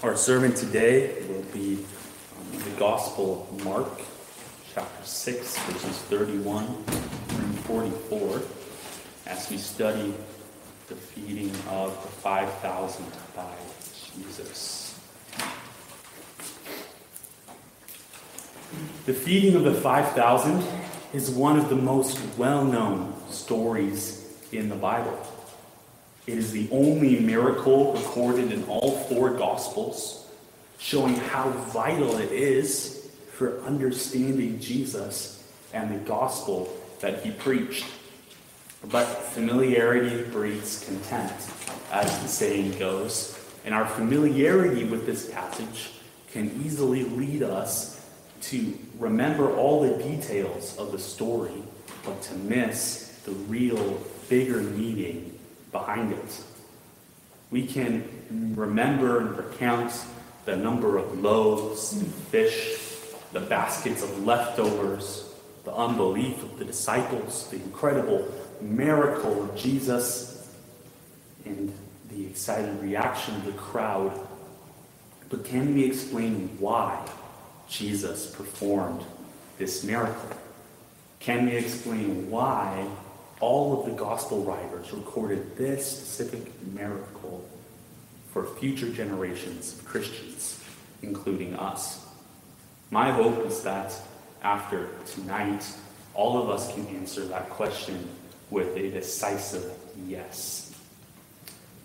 Our sermon today will be um, the Gospel of Mark, chapter 6, verses 31 through 44, as we study the feeding of the 5,000 by Jesus. The feeding of the 5,000 is one of the most well known stories in the Bible. It is the only miracle recorded in all four Gospels, showing how vital it is for understanding Jesus and the gospel that he preached. But familiarity breeds contempt, as the saying goes, and our familiarity with this passage can easily lead us to remember all the details of the story, but to miss the real, bigger meaning behind it. We can remember and recount the number of loaves and fish, the baskets of leftovers, the unbelief of the disciples, the incredible miracle of Jesus, and the excited reaction of the crowd. But can we explain why Jesus performed this miracle? Can we explain why all of the gospel writers recorded this specific miracle for future generations of Christians, including us. My hope is that after tonight, all of us can answer that question with a decisive yes.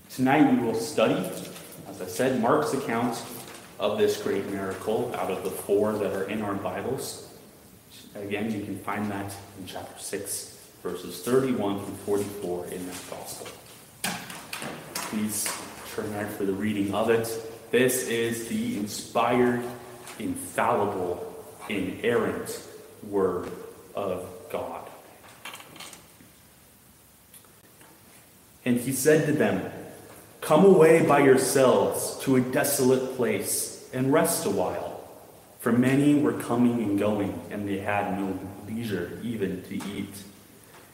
Tonight we will study, as I said, Mark's account of this great miracle out of the four that are in our Bibles. Again, you can find that in chapter 6 verses 31 through 44 in that gospel. Please turn there for the reading of it. This is the inspired, infallible, inerrant Word of God. And he said to them, Come away by yourselves to a desolate place and rest a while. For many were coming and going, and they had no leisure even to eat.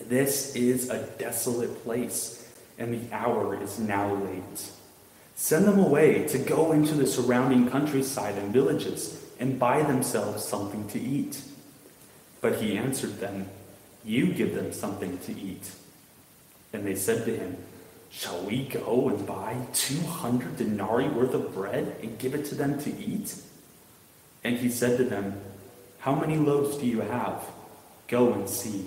this is a desolate place, and the hour is now late. Send them away to go into the surrounding countryside and villages and buy themselves something to eat. But he answered them, You give them something to eat. And they said to him, Shall we go and buy 200 denarii worth of bread and give it to them to eat? And he said to them, How many loaves do you have? Go and see.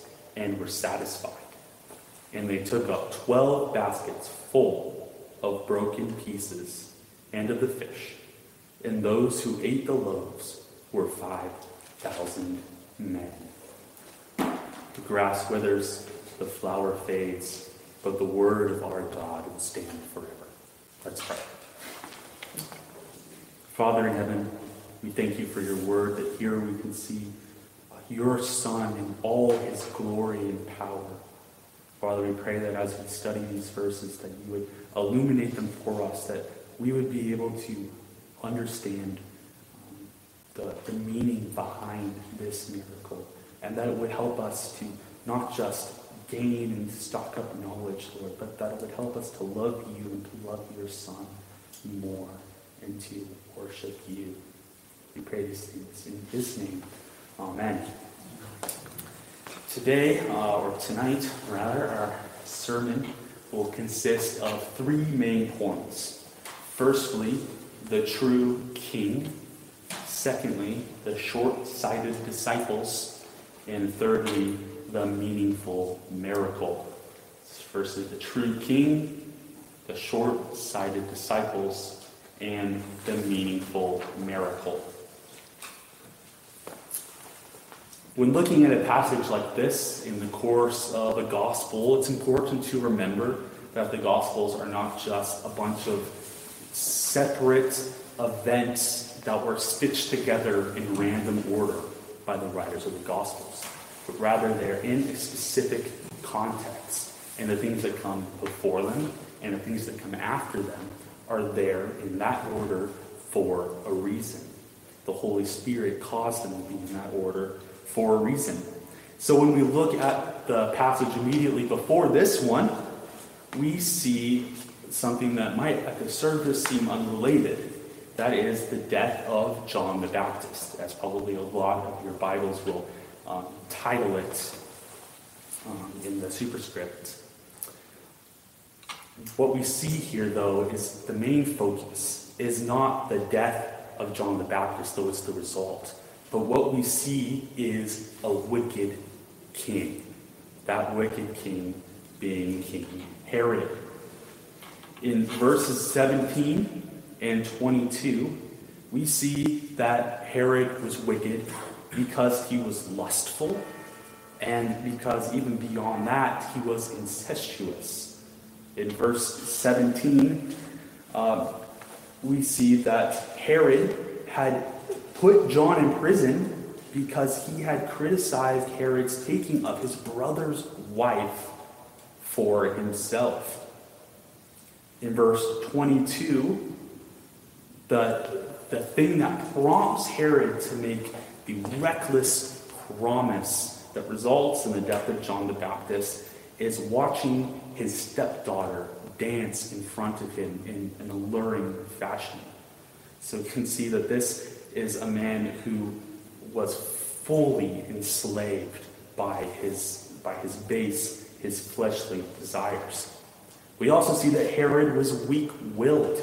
and were satisfied. And they took up twelve baskets full of broken pieces and of the fish. And those who ate the loaves were five thousand men. The grass withers, the flower fades, but the word of our God will stand forever. Let's pray. Father in heaven, we thank you for your word that here we can see your Son in all his glory and power. Father, we pray that as we study these verses, that you would illuminate them for us, that we would be able to understand um, the, the meaning behind this miracle, and that it would help us to not just gain and stock up knowledge, Lord, but that it would help us to love you and to love your Son more and to worship you. We pray these things in his name. Amen. Today, uh, or tonight, rather, our sermon will consist of three main points. Firstly, the true king. Secondly, the short sighted disciples. And thirdly, the meaningful miracle. Firstly, the true king, the short sighted disciples, and the meaningful miracle. When looking at a passage like this in the course of a gospel, it's important to remember that the gospels are not just a bunch of separate events that were stitched together in random order by the writers of the gospels, but rather they're in a specific context, and the things that come before them and the things that come after them are there in that order for a reason. The Holy Spirit caused them to be in that order for a reason. So when we look at the passage immediately before this one, we see something that might, at the surface, seem unrelated. That is the death of John the Baptist, as probably a lot of your Bibles will um, title it um, in the superscript. What we see here, though, is the main focus is not the death of John the Baptist, though it's the result. But what we see is a wicked king. That wicked king being King Herod. In verses 17 and 22, we see that Herod was wicked because he was lustful, and because even beyond that, he was incestuous. In verse 17, uh, we see that Herod had put John in prison because he had criticized Herod's taking of his brother's wife for himself. In verse 22, the, the thing that prompts Herod to make the reckless promise that results in the death of John the Baptist is watching his stepdaughter dance in front of him in an alluring fashion. So you can see that this is a man who was fully enslaved by his, by his base, his fleshly desires. We also see that Herod was weak willed.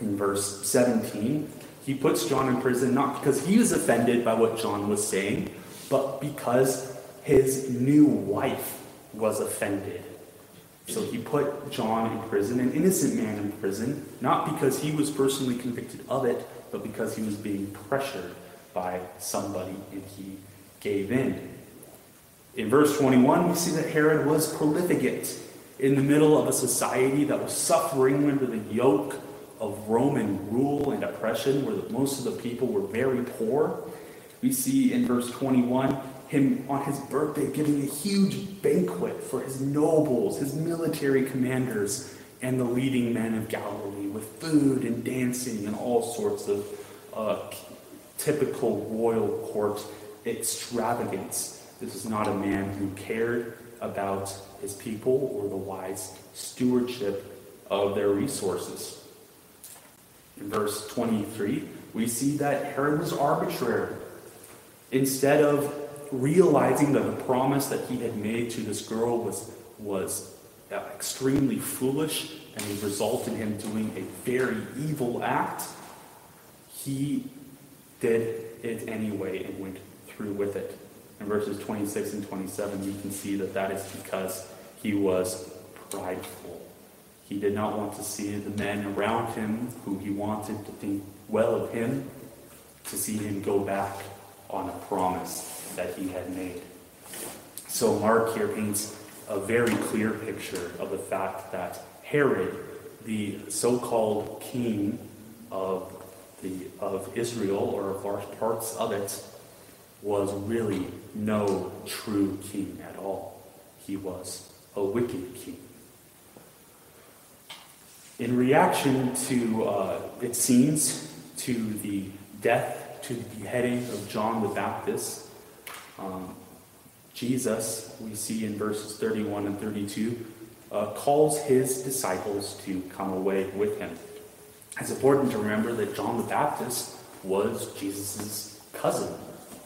In verse 17, he puts John in prison not because he was offended by what John was saying, but because his new wife was offended. So he put John in prison, an innocent man in prison, not because he was personally convicted of it, but because he was being pressured by somebody and he gave in. In verse 21, we see that Herod was profligate in the middle of a society that was suffering under the yoke of Roman rule and oppression, where most of the people were very poor. We see in verse 21 him on his birthday giving a huge banquet for his nobles, his military commanders, and the leading men of Galilee with food and dancing and all sorts of uh, typical royal court extravagance. This is not a man who cared about his people or the wise stewardship of their resources. In verse 23, we see that Herod was arbitrary. Instead of realizing that the promise that he had made to this girl was, was uh, extremely foolish and would result in him doing a very evil act, he did it anyway and went through with it. In verses 26 and 27, you can see that that is because he was prideful. He did not want to see the men around him who he wanted to think well of him, to see him go back on a promise that he had made. So Mark here paints a very clear picture of the fact that Herod, the so-called king of the of Israel or of large parts of it, was really no true king at all. He was a wicked king. In reaction to, uh, it seems, to the death, to the beheading of John the Baptist, um, Jesus, we see in verses 31 and 32, uh, calls his disciples to come away with him. It's important to remember that John the Baptist was Jesus' cousin.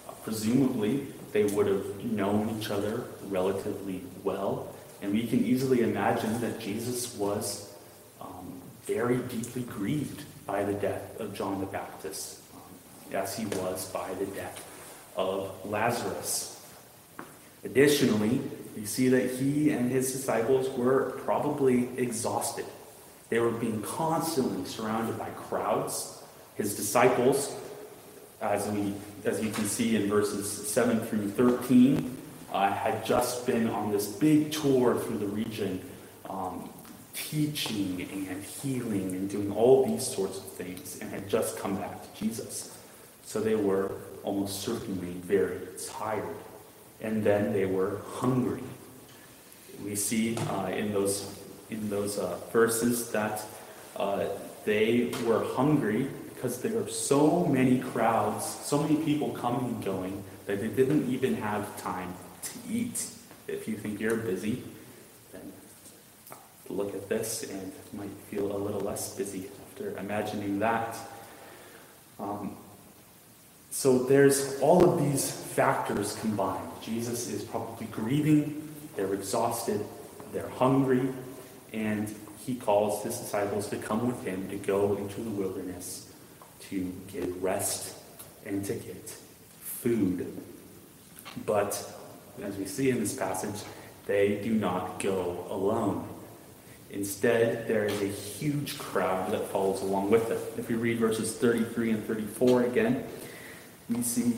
Uh, presumably, they would have known each other relatively well, and we can easily imagine that Jesus was um, very deeply grieved by the death of John the Baptist, um, as he was by the death of Lazarus. Additionally, we see that he and his disciples were probably exhausted. They were being constantly surrounded by crowds. His disciples, as we as you can see in verses 7 through 13, uh, had just been on this big tour through the region, um, teaching and healing and doing all these sorts of things, and had just come back to Jesus. So they were almost certainly very tired. And then they were hungry. We see uh, in those, in those uh, verses that uh, they were hungry because there were so many crowds, so many people coming and going, that they didn't even have time to eat. If you think you're busy, then look at this and might feel a little less busy after imagining that. Um, so there's all of these factors combined. Jesus is probably grieving, they're exhausted, they're hungry, and he calls his disciples to come with him to go into the wilderness to get rest and to get food. But as we see in this passage, they do not go alone. Instead, there is a huge crowd that follows along with them. If we read verses 33 and 34 again, we see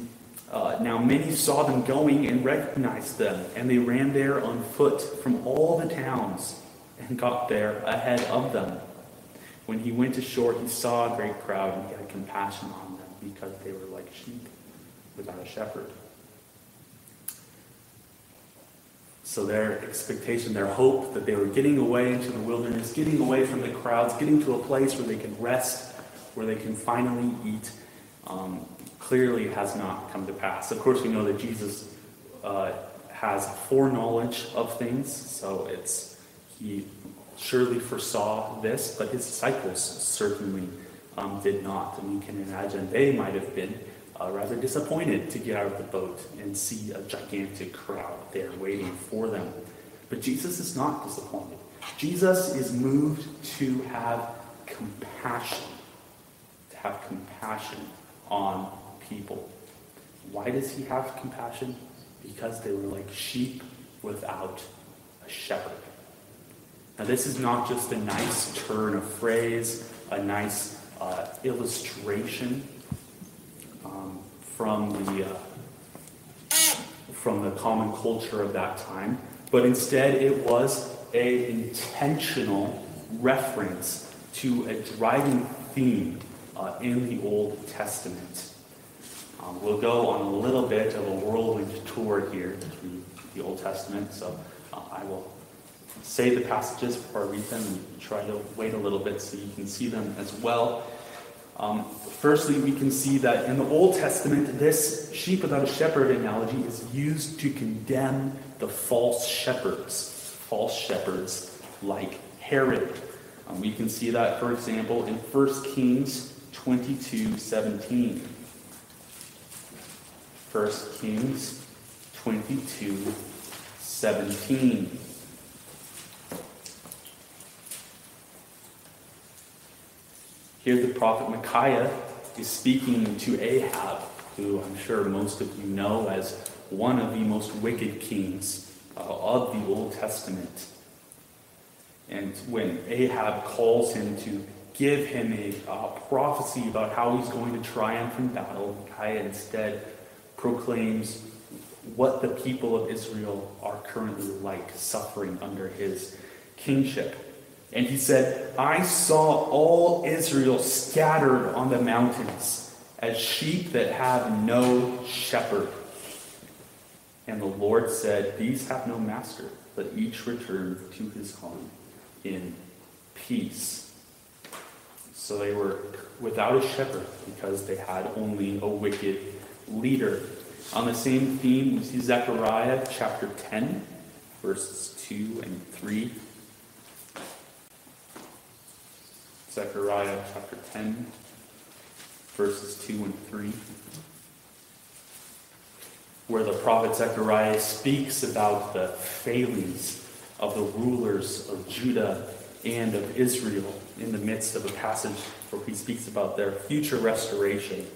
uh, now many saw them going and recognized them, and they ran there on foot from all the towns and got there ahead of them. When he went ashore, he saw a great crowd and he had compassion on them because they were like sheep without a shepherd. So their expectation, their hope that they were getting away into the wilderness, getting away from the crowds, getting to a place where they can rest, where they can finally eat, um, clearly has not come to pass. Of course, we know that Jesus uh, has foreknowledge of things, so it's he surely foresaw this, but his disciples certainly um, did not. And you can imagine they might have been uh, rather disappointed to get out of the boat and see a gigantic crowd there waiting for them. But Jesus is not disappointed. Jesus is moved to have compassion, to have compassion on people. Why does he have compassion? Because they were like sheep without a shepherd. Now, this is not just a nice turn of phrase, a nice uh, illustration um, from the uh, from the common culture of that time, but instead it was a intentional reference to a driving theme uh, in the Old Testament. Um, we'll go on a little bit of a whirlwind tour here through the Old Testament, so uh, I will say the passages before I read them and try to wait a little bit so you can see them as well. Um, firstly, we can see that in the Old Testament, this sheep without a shepherd analogy is used to condemn the false shepherds, false shepherds like Herod. Um, we can see that, for example, in 1 Kings 22 17. 1 Kings 22 17. Here, the prophet Micaiah is speaking to Ahab, who I'm sure most of you know as one of the most wicked kings uh, of the Old Testament. And when Ahab calls him to give him a uh, prophecy about how he's going to triumph in battle, Micaiah instead proclaims what the people of Israel are currently like, suffering under his kingship. And he said, I saw all Israel scattered on the mountains as sheep that have no shepherd. And the Lord said, These have no master, but each return to his home in peace. So they were without a shepherd because they had only a wicked leader. On the same theme, we see Zechariah chapter 10, verses 2 and 3. Zechariah chapter 10, verses 2 and 3, where the prophet Zechariah speaks about the failings of the rulers of Judah and of Israel in the midst of a passage where he speaks about their future restoration.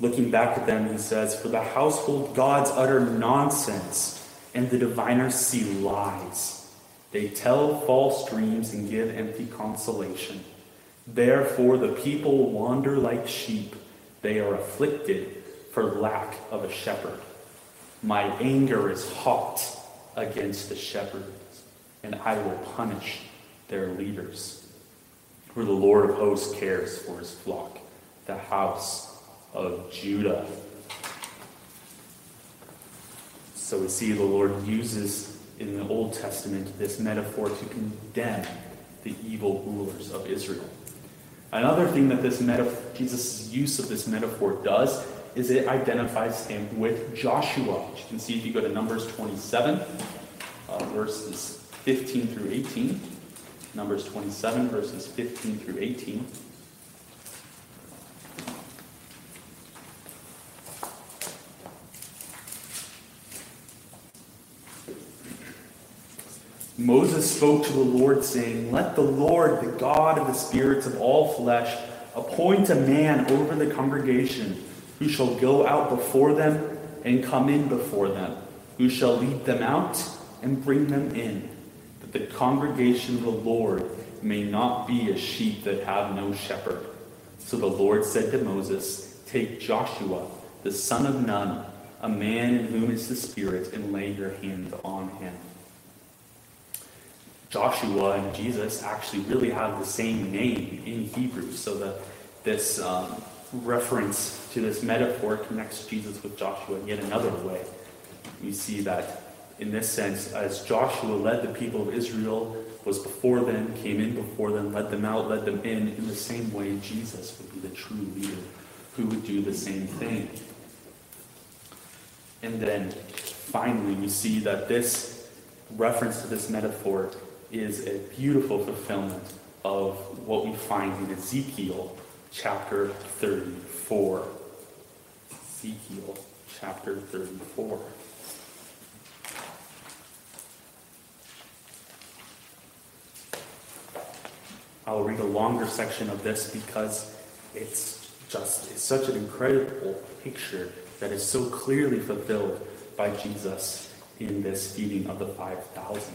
Looking back at them, he says, For the household gods utter nonsense, and the diviners see lies. They tell false dreams and give empty consolation. Therefore, the people wander like sheep. They are afflicted for lack of a shepherd. My anger is hot against the shepherds, and I will punish their leaders. For the Lord of hosts cares for his flock, the house of Judah. So we see the Lord uses in the Old Testament this metaphor to condemn the evil rulers of Israel. Another thing that this metaphor, Jesus' use of this metaphor does is it identifies him with Joshua. Which you can see if you go to Numbers 27, uh, verses 15 through 18. Numbers 27, verses 15 through 18. Moses spoke to the Lord, saying, Let the Lord, the God of the spirits of all flesh, appoint a man over the congregation who shall go out before them and come in before them, who shall lead them out and bring them in that the congregation of the Lord may not be as sheep that have no shepherd. So the Lord said to Moses, Take Joshua, the son of Nun, a man in whom is the Spirit, and lay your hand on him. Joshua and Jesus actually really have the same name in Hebrew, so that this um, reference to this metaphor connects Jesus with Joshua in yet another way. We see that in this sense, as Joshua led the people of Israel, was before them, came in before them, led them out, led them in, in the same way Jesus would be the true leader who would do the same thing. And then finally, we see that this reference to this metaphor is a beautiful fulfillment of what we find in Ezekiel chapter 34. Ezekiel chapter 34. I'll read a longer section of this because it's just it's such an incredible picture that is so clearly fulfilled by Jesus in this feeding of the 5,000.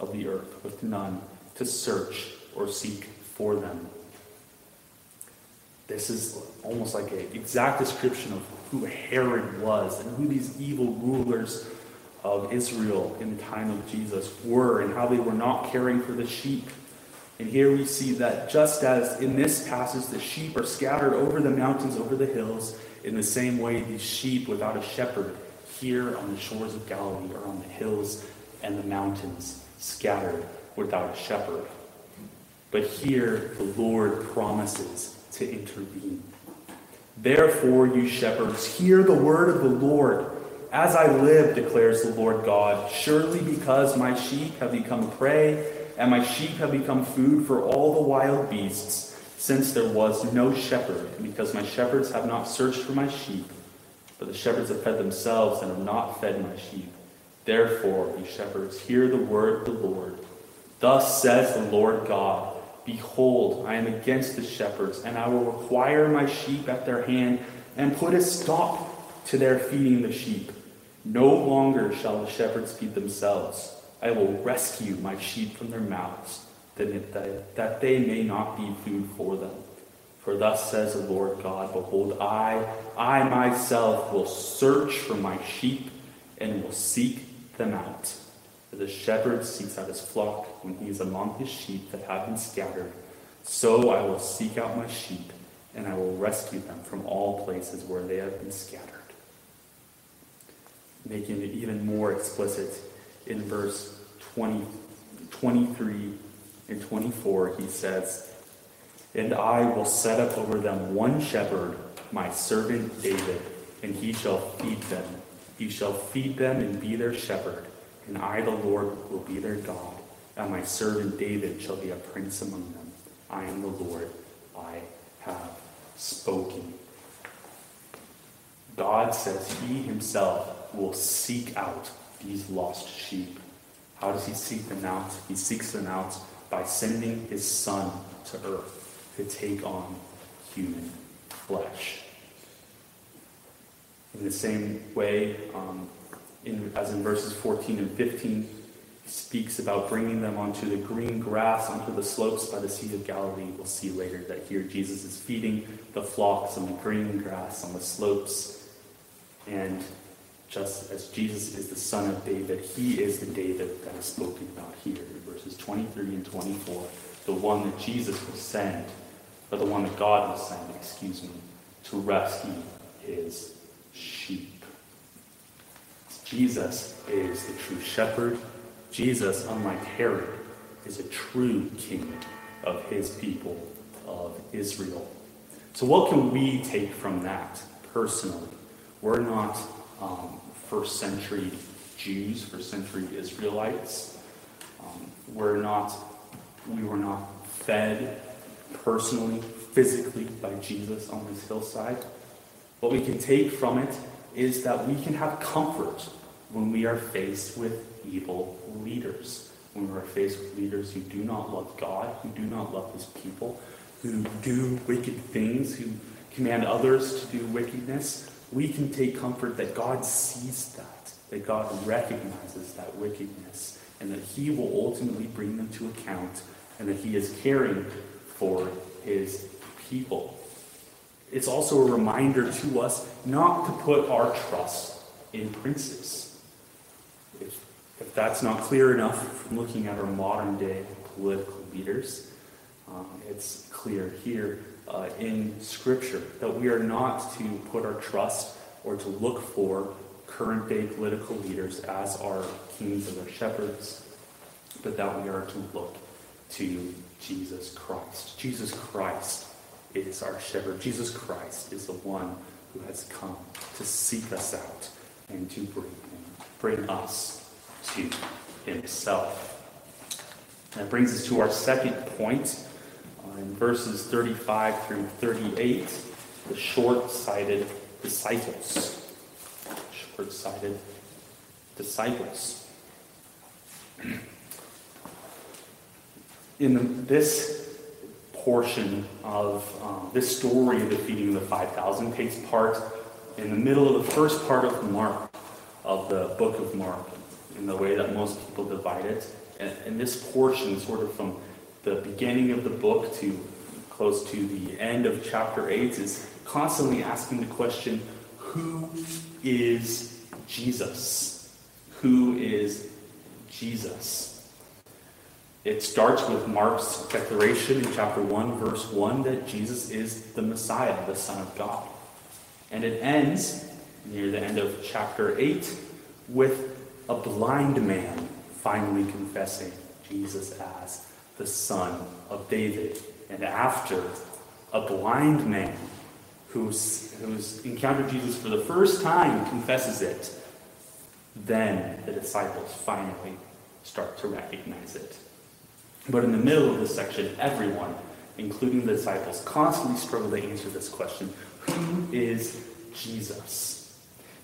of the earth, with none to search or seek for them. This is almost like an exact description of who Herod was and who these evil rulers of Israel in the time of Jesus were and how they were not caring for the sheep. And here we see that just as in this passage the sheep are scattered over the mountains, over the hills, in the same way these sheep without a shepherd here on the shores of Galilee are on the hills and the mountains, scattered without a shepherd. But here the Lord promises to intervene. Therefore, you shepherds, hear the word of the Lord. As I live, declares the Lord God, surely because my sheep have become prey, and my sheep have become food for all the wild beasts, since there was no shepherd, and because my shepherds have not searched for my sheep, but the shepherds have fed themselves and have not fed my sheep. Therefore, ye shepherds, hear the word of the Lord. Thus says the Lord God Behold, I am against the shepherds, and I will require my sheep at their hand, and put a stop to their feeding the sheep. No longer shall the shepherds feed themselves. I will rescue my sheep from their mouths. that, they may not be food for them. For thus says the Lord God, Behold, I, I myself will search for my sheep and will seek them out. As a shepherd seeks out his flock when he is among his sheep that have been scattered, so I will seek out my sheep and I will rescue them from all places where they have been scattered. Making it even more explicit in verse 20, 23 and 24, he says, And I will set up over them one shepherd, my servant David, and he shall feed them. He shall feed them and be their shepherd, and I, the Lord, will be their God, and my servant David shall be a prince among them. I am the Lord, I have spoken. God says he himself will seek out these lost sheep. How does he seek them out? He seeks them out by sending his son to earth to take on human flesh. In the same way, um, in, as in verses 14 and 15, he speaks about bringing them onto the green grass, onto the slopes by the Sea of Galilee. We'll see later that here Jesus is feeding the flocks on the green grass on the slopes. And just as Jesus is the son of David, he is the David that is spoken about here in verses 23 and 24. The one that Jesus will send, or the one that God will send, excuse me, to rescue his sheep. Jesus is the true shepherd Jesus, unlike Herod, is a true king of his people, of Israel. So, what can we take from that personally? We're not um, first century Jews, first century Israelites. Um, we're not, we were not fed personally, physically by Jesus on this hillside. What we can take from it is that we can have comfort when we are faced with evil leaders. When we're faced with leaders who do not love God, who do not love his people, who do wicked things, who command others to do wickedness, we can take comfort that God sees that, that God recognizes that wickedness, and that he will ultimately bring them to account, and that he is caring for his people. It's also a reminder to us not to put our trust in princes if, if that's not clear enough from looking at our modern day political leaders, um, it's clear here uh, in Scripture that we are not to put our trust or to look for current day political leaders as our kings and our shepherds, but that we are to look to Jesus Christ. Jesus Christ is our shepherd. Jesus Christ is the one who has come to seek us out and to bring bring us to himself. That brings us to our second point uh, in verses 35 through 38 the short sighted disciples. Short sighted disciples. In this portion of um, this story of the feeding of the 5,000 takes part in the middle of the first part of Mark of the book of Mark in the way that most people divide it. And, and this portion, sort of from the beginning of the book to close to the end of chapter 8, is constantly asking the question who is Jesus? Who is Jesus? It starts with Mark's declaration in chapter 1, verse 1, that Jesus is the Messiah, the Son of God. And it ends near the end of chapter 8 with a blind man finally confessing Jesus as the son of David. And after a blind man who's, who's encountered Jesus for the first time confesses it, then the disciples finally start to recognize it. But in the middle of this section, everyone, including the disciples, constantly struggle to answer this question Who is Jesus.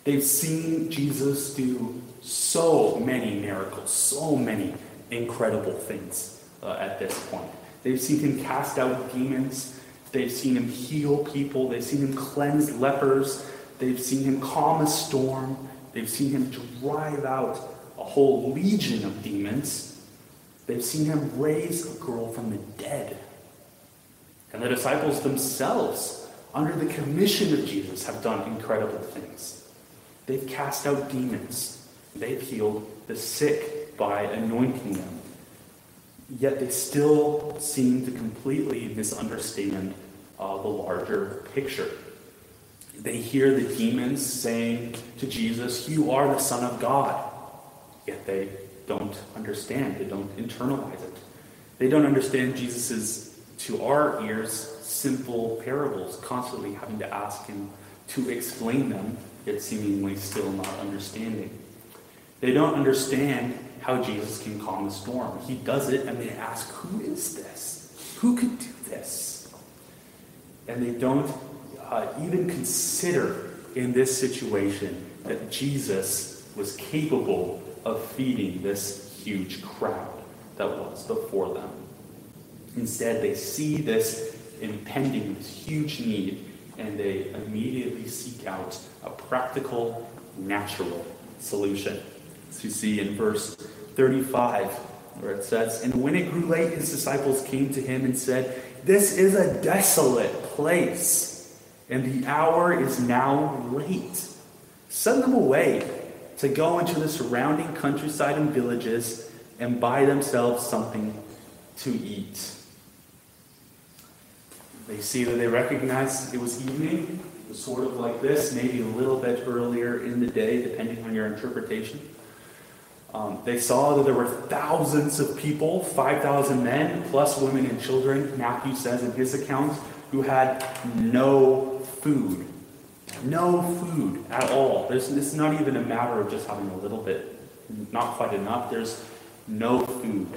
They've seen Jesus do so many miracles, so many incredible things uh, at this point. They've seen him cast out demons. They've seen him heal people. They've seen him cleanse lepers. They've seen him calm a storm. They've seen him drive out a whole legion of demons. They've seen him raise a girl from the dead. And the disciples themselves, under the commission of Jesus, have done incredible things. They've cast out demons, they've healed the sick by anointing them. Yet they still seem to completely misunderstand uh, the larger picture. They hear the demons saying to Jesus, You are the Son of God. Yet they don't understand, they don't internalize it. They don't understand Jesus' to our ears, simple parables, constantly having to ask him to explain them, yet seemingly still not understanding. They don't understand how Jesus can calm the storm. He does it, and they ask, Who is this? Who could do this? And they don't uh, even consider in this situation that Jesus was capable of feeding this huge crowd that was before them. Instead, they see this impending, this huge need, and they immediately seek out a practical, natural solution. As you see in verse 35, where it says, And when it grew late, his disciples came to him and said, This is a desolate place, and the hour is now late. Send them away to go into the surrounding countryside and villages and buy themselves something to eat. They see that they recognize it was evening, it was sort of like this, maybe a little bit earlier in the day, depending on your interpretation. Um, they saw that there were thousands of people, 5,000 men, plus women and children, Matthew says in his account, who had no food. No food at all. There's, it's not even a matter of just having a little bit, not quite enough. There's no food.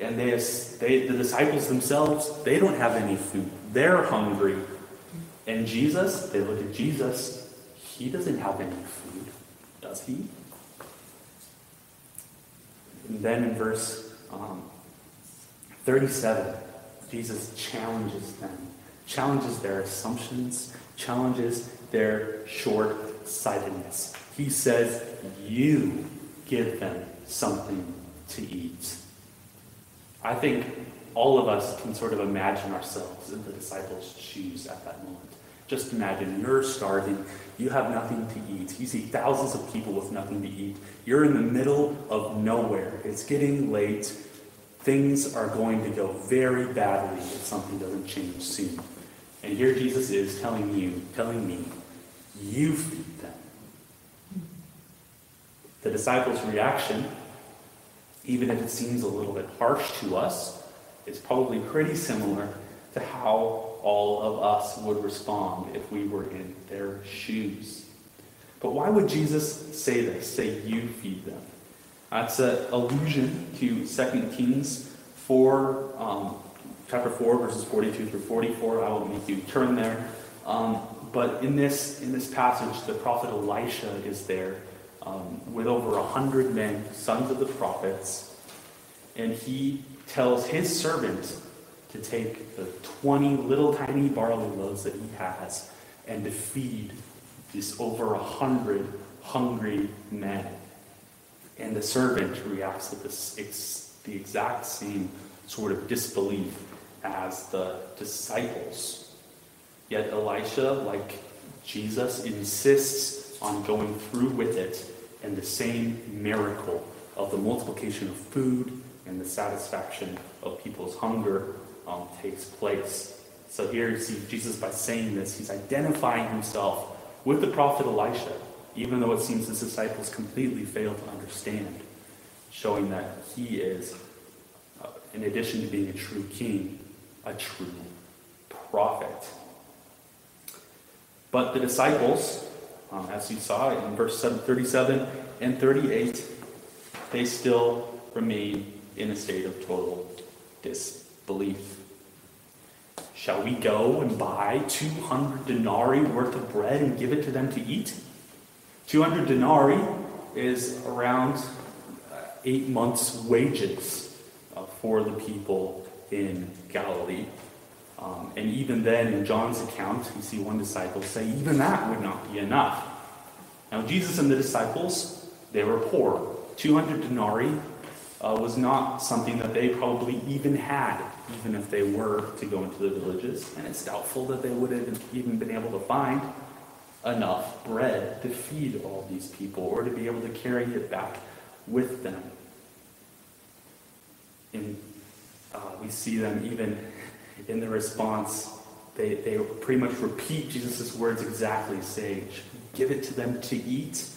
And they, they, the disciples themselves, they don't have any food. They're hungry. And Jesus, they look at Jesus, he doesn't have any food, does he? And then in verse um, 37, Jesus challenges them, challenges their assumptions, challenges their short sightedness. He says, You give them something to eat. I think all of us can sort of imagine ourselves in the disciples' shoes at that moment. Just imagine you're starving, you have nothing to eat. You see thousands of people with nothing to eat. You're in the middle of nowhere. It's getting late. Things are going to go very badly if something doesn't change soon. And here Jesus is telling you, telling me, you feed them. The disciples' reaction even if it seems a little bit harsh to us, is probably pretty similar to how all of us would respond if we were in their shoes. But why would Jesus say this? Say, you feed them. That's an allusion to 2 Kings 4, um, chapter 4, verses 42 through 44. I will make you turn there. Um, but in this, in this passage, the prophet Elisha is there um, with over a hundred men, sons of the prophets, and he tells his servant to take the 20 little tiny barley loaves that he has and to feed this over a hundred hungry men. And the servant reacts with this, the exact same sort of disbelief as the disciples. Yet Elisha, like Jesus, insists on going through with it and the same miracle of the multiplication of food and the satisfaction of people's hunger um, takes place. So here you see Jesus by saying this, he's identifying himself with the prophet Elisha, even though it seems his disciples completely fail to understand, showing that he is, uh, in addition to being a true king, a true prophet. But the disciples, um, as you saw in verse 37 and 38, they still remain in a state of total disbelief. Shall we go and buy 200 denarii worth of bread and give it to them to eat? 200 denarii is around uh, eight months' wages uh, for the people in Galilee. Um, and even then, in John's account, we see one disciple say, even that would not be enough. Now, Jesus and the disciples, they were poor. 200 denarii uh, was not something that they probably even had, even if they were to go into the villages. And it's doubtful that they would have even been able to find enough bread to feed all these people or to be able to carry it back with them. And uh, we see them even in the response, they, they pretty much repeat Jesus' words exactly, saying, Give it to them to eat.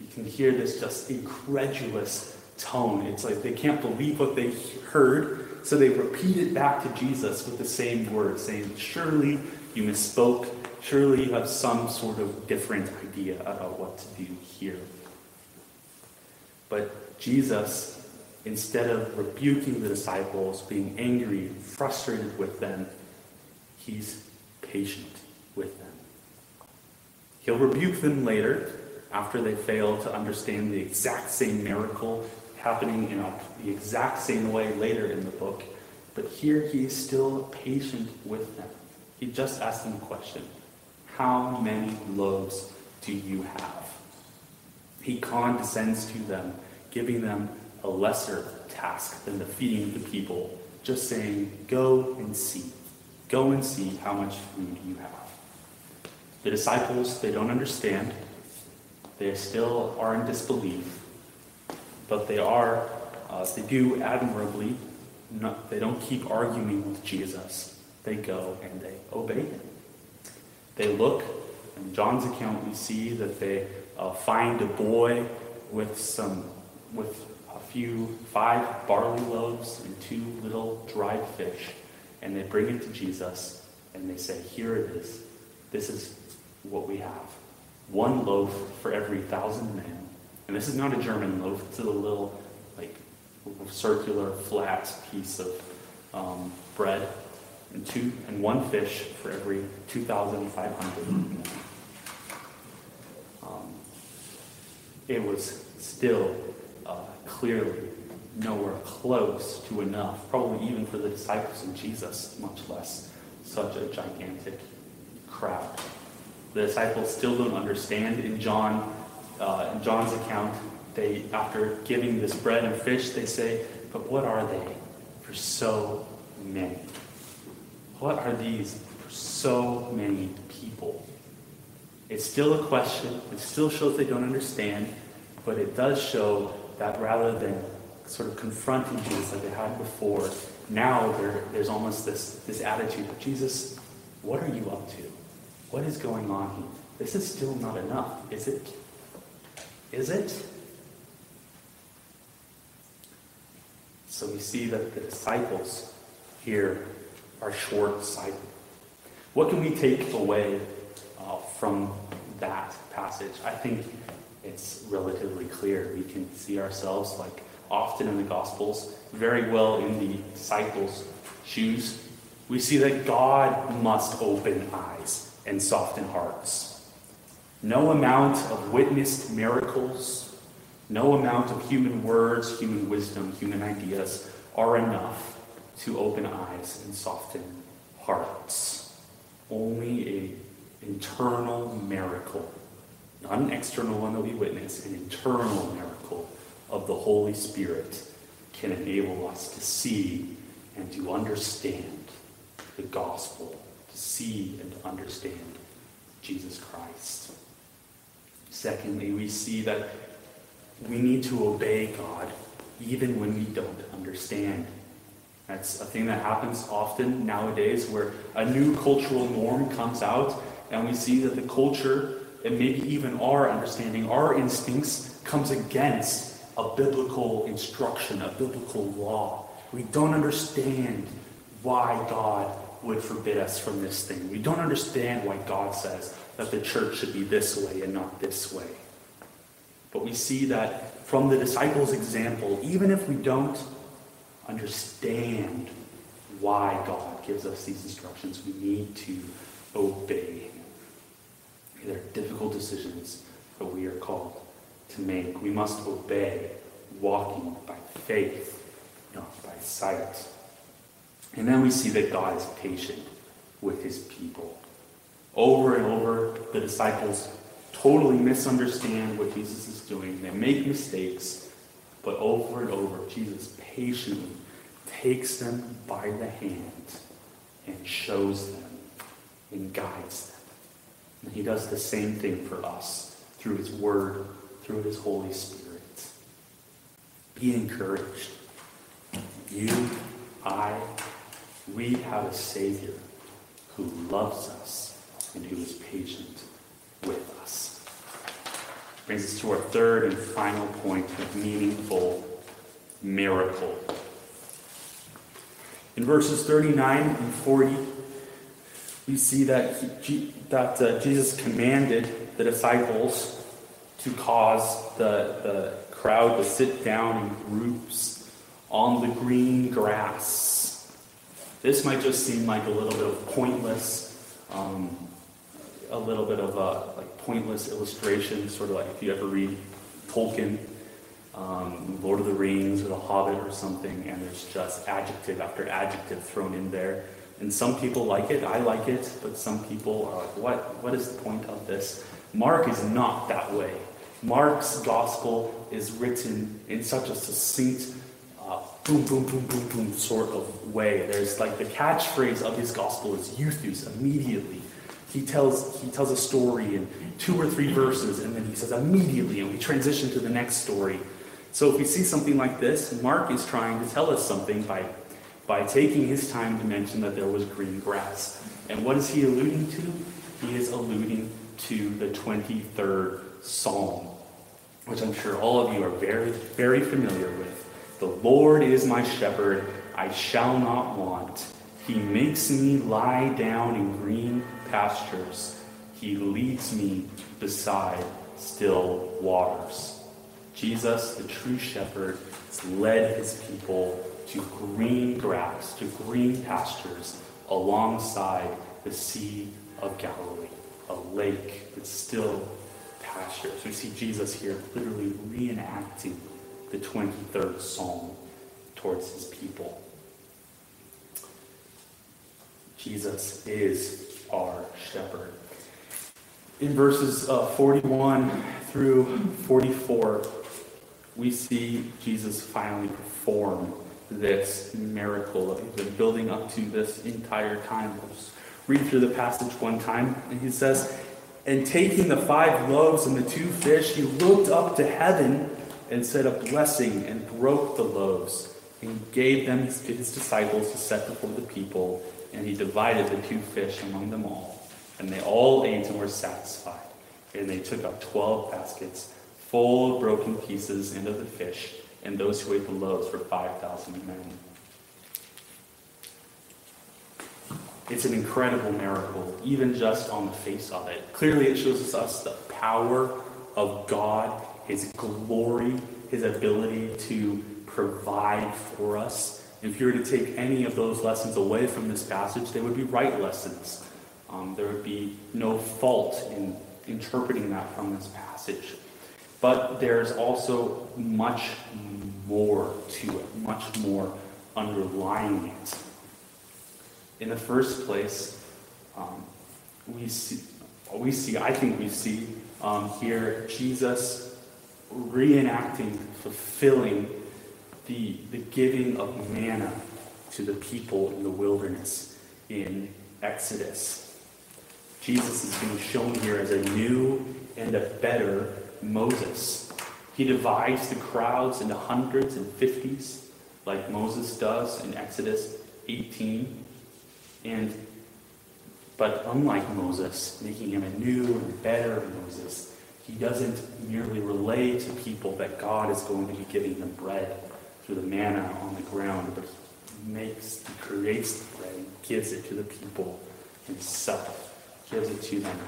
You can hear this just incredulous tone. It's like they can't believe what they heard, so they repeat it back to Jesus with the same words, saying, Surely you misspoke. Surely you have some sort of different idea about what to do here. But Jesus, instead of rebuking the disciples, being angry, frustrated with them, he's patient with them. He'll rebuke them later after they fail to understand the exact same miracle happening in the exact same way later in the book. But here he is still patient with them. He just asks them a question How many loaves do you have? He condescends to them, giving them a lesser task than the feeding of the people, just saying, Go and see. Go and see how much food you have. The disciples, they don't understand. They still are in disbelief, but they are, uh, they do admirably. Not, they don't keep arguing with Jesus. They go and they obey him. They look. In John's account, we see that they uh, find a boy with some, with few, five barley loaves and two little dried fish, and they bring it to Jesus, and they say, "Here it is. This is what we have." one loaf for every thousand men. And this is not a German loaf, it's a little, like, circular, flat piece of um, bread, and two and one fish for every 2,500 men. Um, it was still clearly nowhere close to enough, probably even for the disciples of Jesus, much less such a gigantic crowd. The disciples still don't understand. In John, uh, in John's account, they after giving this bread and fish, they say, "But what are they for so many? What are these for so many people?" It's still a question. It still shows they don't understand, but it does show that rather than sort of confronting Jesus like they had before, now there's almost this, this attitude of Jesus, what are you up to? What is going on here? This is still not enough, is it? Is it? So we see that the disciples here are short sighted. What can we take away uh, from that passage? I think it's relatively clear. We can see ourselves, like often in the Gospels, very well in the disciples' shoes. We see that God must open eyes and soften hearts. No amount of witnessed miracles, no amount of human words, human wisdom, human ideas are enough to open eyes and soften hearts. Only a internal miracle, not an external one that we witness, an internal miracle of the Holy Spirit can enable us to see and to understand the gospel to see and to understand Jesus Christ. Secondly, we see that we need to obey God even when we don't understand. That's a thing that happens often nowadays where a new cultural norm comes out and we see that the culture maybe even our understanding, our instincts comes against a biblical instruction, a biblical law. We don't understand why God would forbid us from this thing. We don't understand why God says that the church should be this way and not this way. But we see that from the disciples' example, even if we don't understand why God gives us these instructions, we need to obey Are difficult decisions that we are called to make. We must obey, walking by faith, not by sight. And then we see that God is patient with his people. Over and over, the disciples totally misunderstand what Jesus is doing. They make mistakes, But over and over, Jesus patiently takes them by the hand and shows them and guides them. And he does the same thing for us through his word, through his Holy Spirit. Be encouraged. You, I, we have a Savior who loves us and who is patient with us. Brings us to our third and final point of meaningful miracle. In verses 39 and 40, we see that, that uh, Jesus commanded the disciples to cause the, the crowd to sit down in groups on the green grass. This might just seem like a little bit of pointless, um, a little bit of a like pointless illustration, sort of like if you ever read Tolkien, um, Lord of the Rings or The Hobbit or something, and there's just adjective after adjective thrown in there. And some people like it, I like it, but some people are like, what, what is the point of this? Mark is not that way. Mark's gospel is written in such a succinct, uh, boom, boom, boom, boom, boom sort of way. There's like the catchphrase of his gospel is euthus, immediately. He tells, he tells a story in two or three verses, and then he says immediately, and we transition to the next story. So if we see something like this, Mark is trying to tell us something by, by taking his time to mention that there was green grass. And what is he alluding to? He is alluding to the 23rd Psalm, which I'm sure all of you are very, very familiar with. The Lord is my shepherd, I shall not want. He makes me lie down in green pastures. He leads me beside still waters. Jesus, the true shepherd, has led his people to green grass, to green pastures alongside the Sea of Galilee, a lake that's still pastures. We see Jesus here literally reenacting the 23rd Psalm towards his people. Jesus is our shepherd. In verses uh, 41 through 44, we see Jesus finally perform this miracle that he's been building up to this entire time. Let's read through the passage one time, and he says, and taking the five loaves and the two fish, he looked up to heaven and said a blessing and broke the loaves and gave them to his disciples to set before the people. And he divided the two fish among them all. And they all ate and were satisfied. And they took up twelve baskets full of broken pieces and of the fish. And those who ate the loaves were 5,000 men. It's an incredible miracle, even just on the face of it. Clearly, it shows us the power of God, His glory, His ability to provide for us. If you were to take any of those lessons away from this passage, they would be right lessons. Um, there would be no fault in interpreting that from this passage. But there's also much more to it, much more underlying it. In the first place, um, we see, we see, I think we see um, here Jesus reenacting, fulfilling the, the giving of manna to the people in the wilderness in Exodus. Jesus is being shown here as a new and a better Moses. He divides the crowds into hundreds and fifties, like Moses does in Exodus 18. And but unlike Moses, making him a new and better Moses, he doesn't merely relay to people that God is going to be giving them bread through the manna on the ground, but he makes, he creates the bread and gives it to the people himself, gives it to them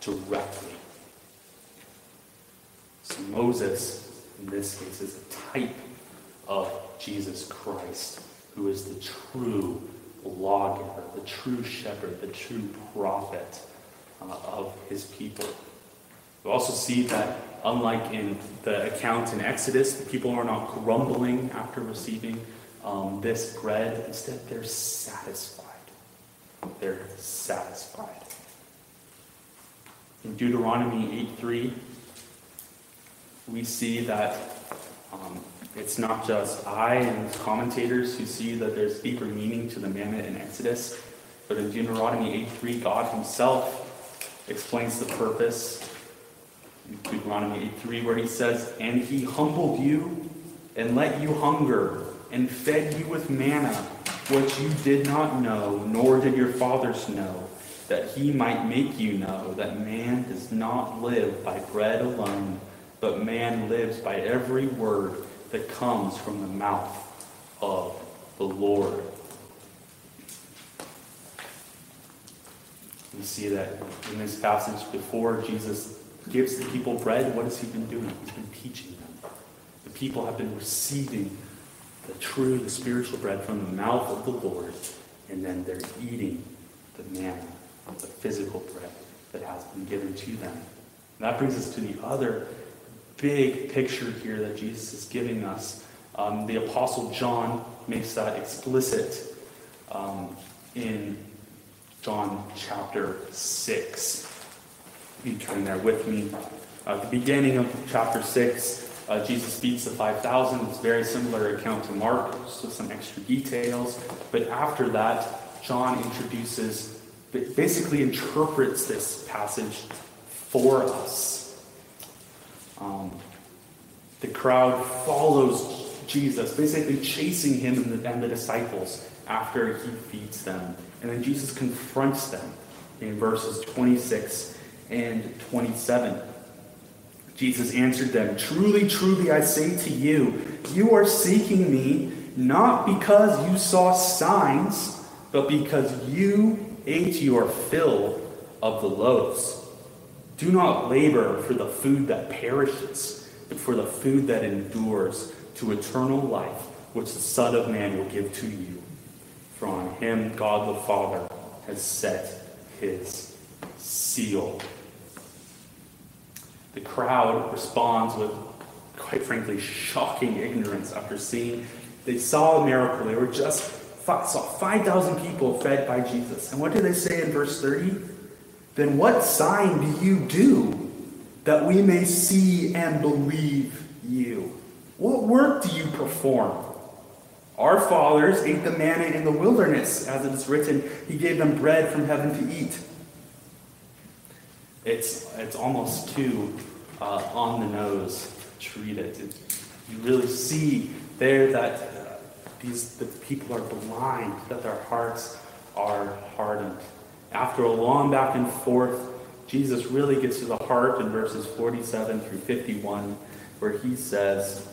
directly. So Moses, in this case, is a type of Jesus Christ, who is the true lawgiver, the true shepherd, the true prophet uh, of his people. We also see that, unlike in the account in Exodus, the people are not grumbling after receiving um, this bread. Instead, they're satisfied. They're satisfied. In Deuteronomy 8:3, we see that um, it's not just I and commentators who see that there's deeper meaning to the manna in Exodus, but in Deuteronomy 8.3, God himself explains the purpose. In Deuteronomy 8.3, where he says, And he humbled you and let you hunger and fed you with manna, which you did not know, nor did your fathers know, that he might make you know that man does not live by bread alone, but man lives by every word that comes from the mouth of the Lord. We see that in this passage before Jesus gives the people bread, what has he been doing? He's been teaching them. The people have been receiving the true, the spiritual bread from the mouth of the Lord, and then they're eating the manna, the physical bread that has been given to them. And that brings us to the other big picture here that Jesus is giving us. Um, the Apostle John makes that explicit um, in John chapter 6. You turn there with me. Uh, at the beginning of chapter 6, uh, Jesus feeds the 5,000. It's a very similar account to Mark, with some extra details. But after that, John introduces, basically interprets this passage for us. Um, the crowd follows Jesus, basically chasing him and the, and the disciples after he feeds them. And then Jesus confronts them in verses 26 and 27. Jesus answered them, Truly, truly, I say to you, you are seeking me not because you saw signs, but because you ate your fill of the loaves. Do not labor for the food that perishes, but for the food that endures to eternal life, which the Son of Man will give to you. For on him God the Father has set his seal. The crowd responds with, quite frankly, shocking ignorance after seeing they saw a miracle. They were just saw 5,000 people fed by Jesus. And what do they say in verse 30? Then what sign do you do that we may see and believe you? What work do you perform? Our fathers ate the manna in the wilderness, as it is written, He gave them bread from heaven to eat. It's, it's almost too uh, on the nose to read it. it. You really see there that uh, these the people are blind, that their hearts are hardened. After a long back and forth, Jesus really gets to the heart in verses 47 through 51, where he says,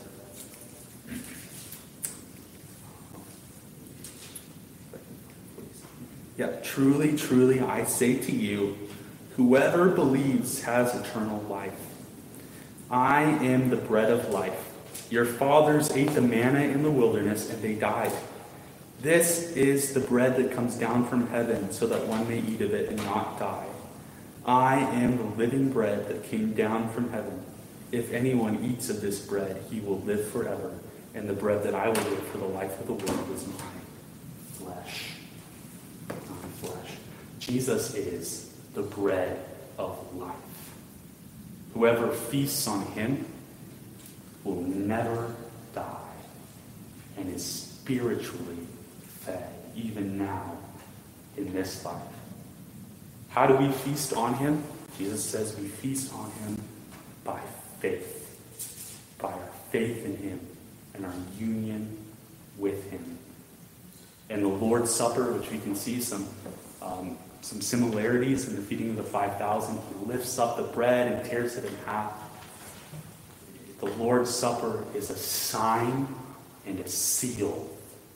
Yeah, truly, truly, I say to you, whoever believes has eternal life. I am the bread of life. Your fathers ate the manna in the wilderness, and they died. This is the bread that comes down from heaven, so that one may eat of it and not die. I am the living bread that came down from heaven. If anyone eats of this bread, he will live forever. And the bread that I will give for the life of the world is my flesh. My flesh. Jesus is the bread of life. Whoever feasts on him will never die and is spiritually fed even now in this life. How do we feast on him? Jesus says we feast on him by faith, by our faith in him and our union with him. In the Lord's Supper, which we can see some um, some similarities in the feeding of the 5,000, he lifts up the bread and tears it in half. The Lord's Supper is a sign and a seal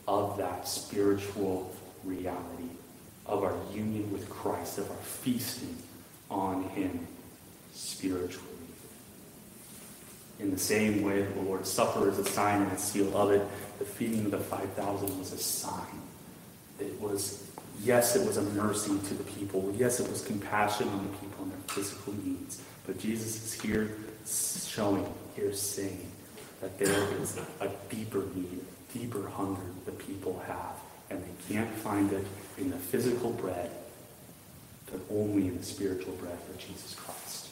of that spiritual reality, of our union with Christ, of our feasting on Him spiritually. In the same way that the Lord's Supper is a sign and a seal of it, the feeding of the 5,000 was a sign. It was, yes, it was a mercy to the people. Yes, it was compassion on the people and their physical needs. But Jesus is here showing, here saying that there is a deeper need, deeper hunger the people have, and they can't find it in the physical bread, but only in the spiritual bread of Jesus Christ.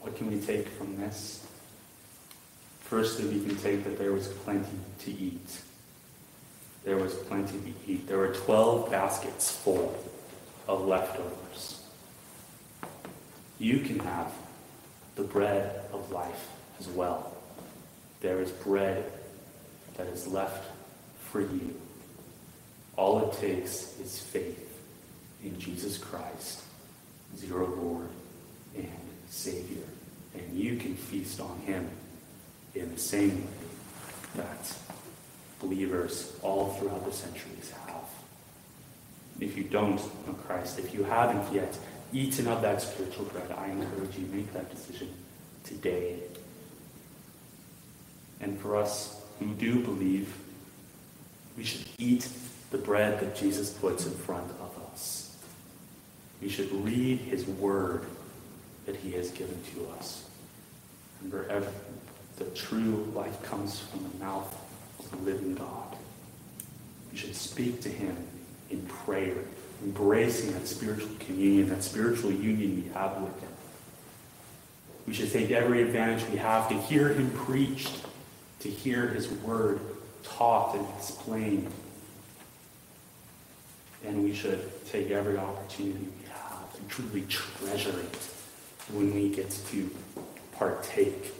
What can we take from this? Firstly, we can take that there was plenty to eat. There was plenty to eat. There were 12 baskets full of leftovers. You can have the bread of life as well. There is bread that is left for you. All it takes is faith in Jesus Christ as your Lord and Savior. And you can feast on Him in the same way that believers all throughout the centuries have. If you don't know Christ, if you haven't yet eaten of that spiritual bread, I encourage you make that decision today. And for us who do believe, we should eat the bread that Jesus puts in front of us. We should read his word that he has given to us. Remember, the true life comes from the mouth of the living God. We should speak to him in prayer, embracing that spiritual communion, that spiritual union we have with him. We should take every advantage we have to hear him preached, to hear his word taught and explained. And we should take every opportunity we have to truly treasure it when we get to partake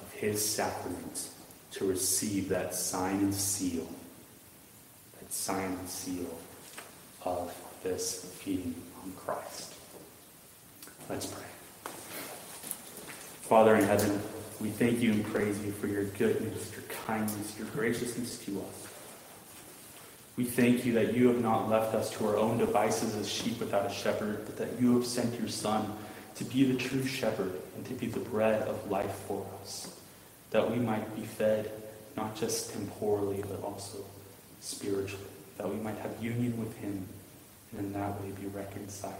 of his sacrament, to receive that sign and seal, that sign and seal of this feeding on Christ. Let's pray. Father in heaven, we thank you and praise you for your goodness, your kindness, your graciousness to us. We thank you that you have not left us to our own devices as sheep without a shepherd, but that you have sent your Son to be the true shepherd and to be the bread of life for us, that we might be fed not just temporally, but also spiritually, that we might have union with him and in that way be reconciled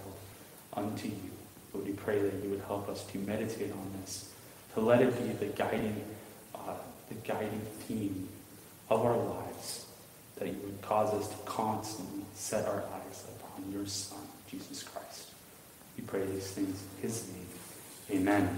unto you. Lord, we pray that you would help us to meditate on this, to let it be the guiding, uh, the guiding theme of our lives, that you would cause us to constantly set our eyes upon your Son, Jesus Christ. We pray these things in his name. Amen.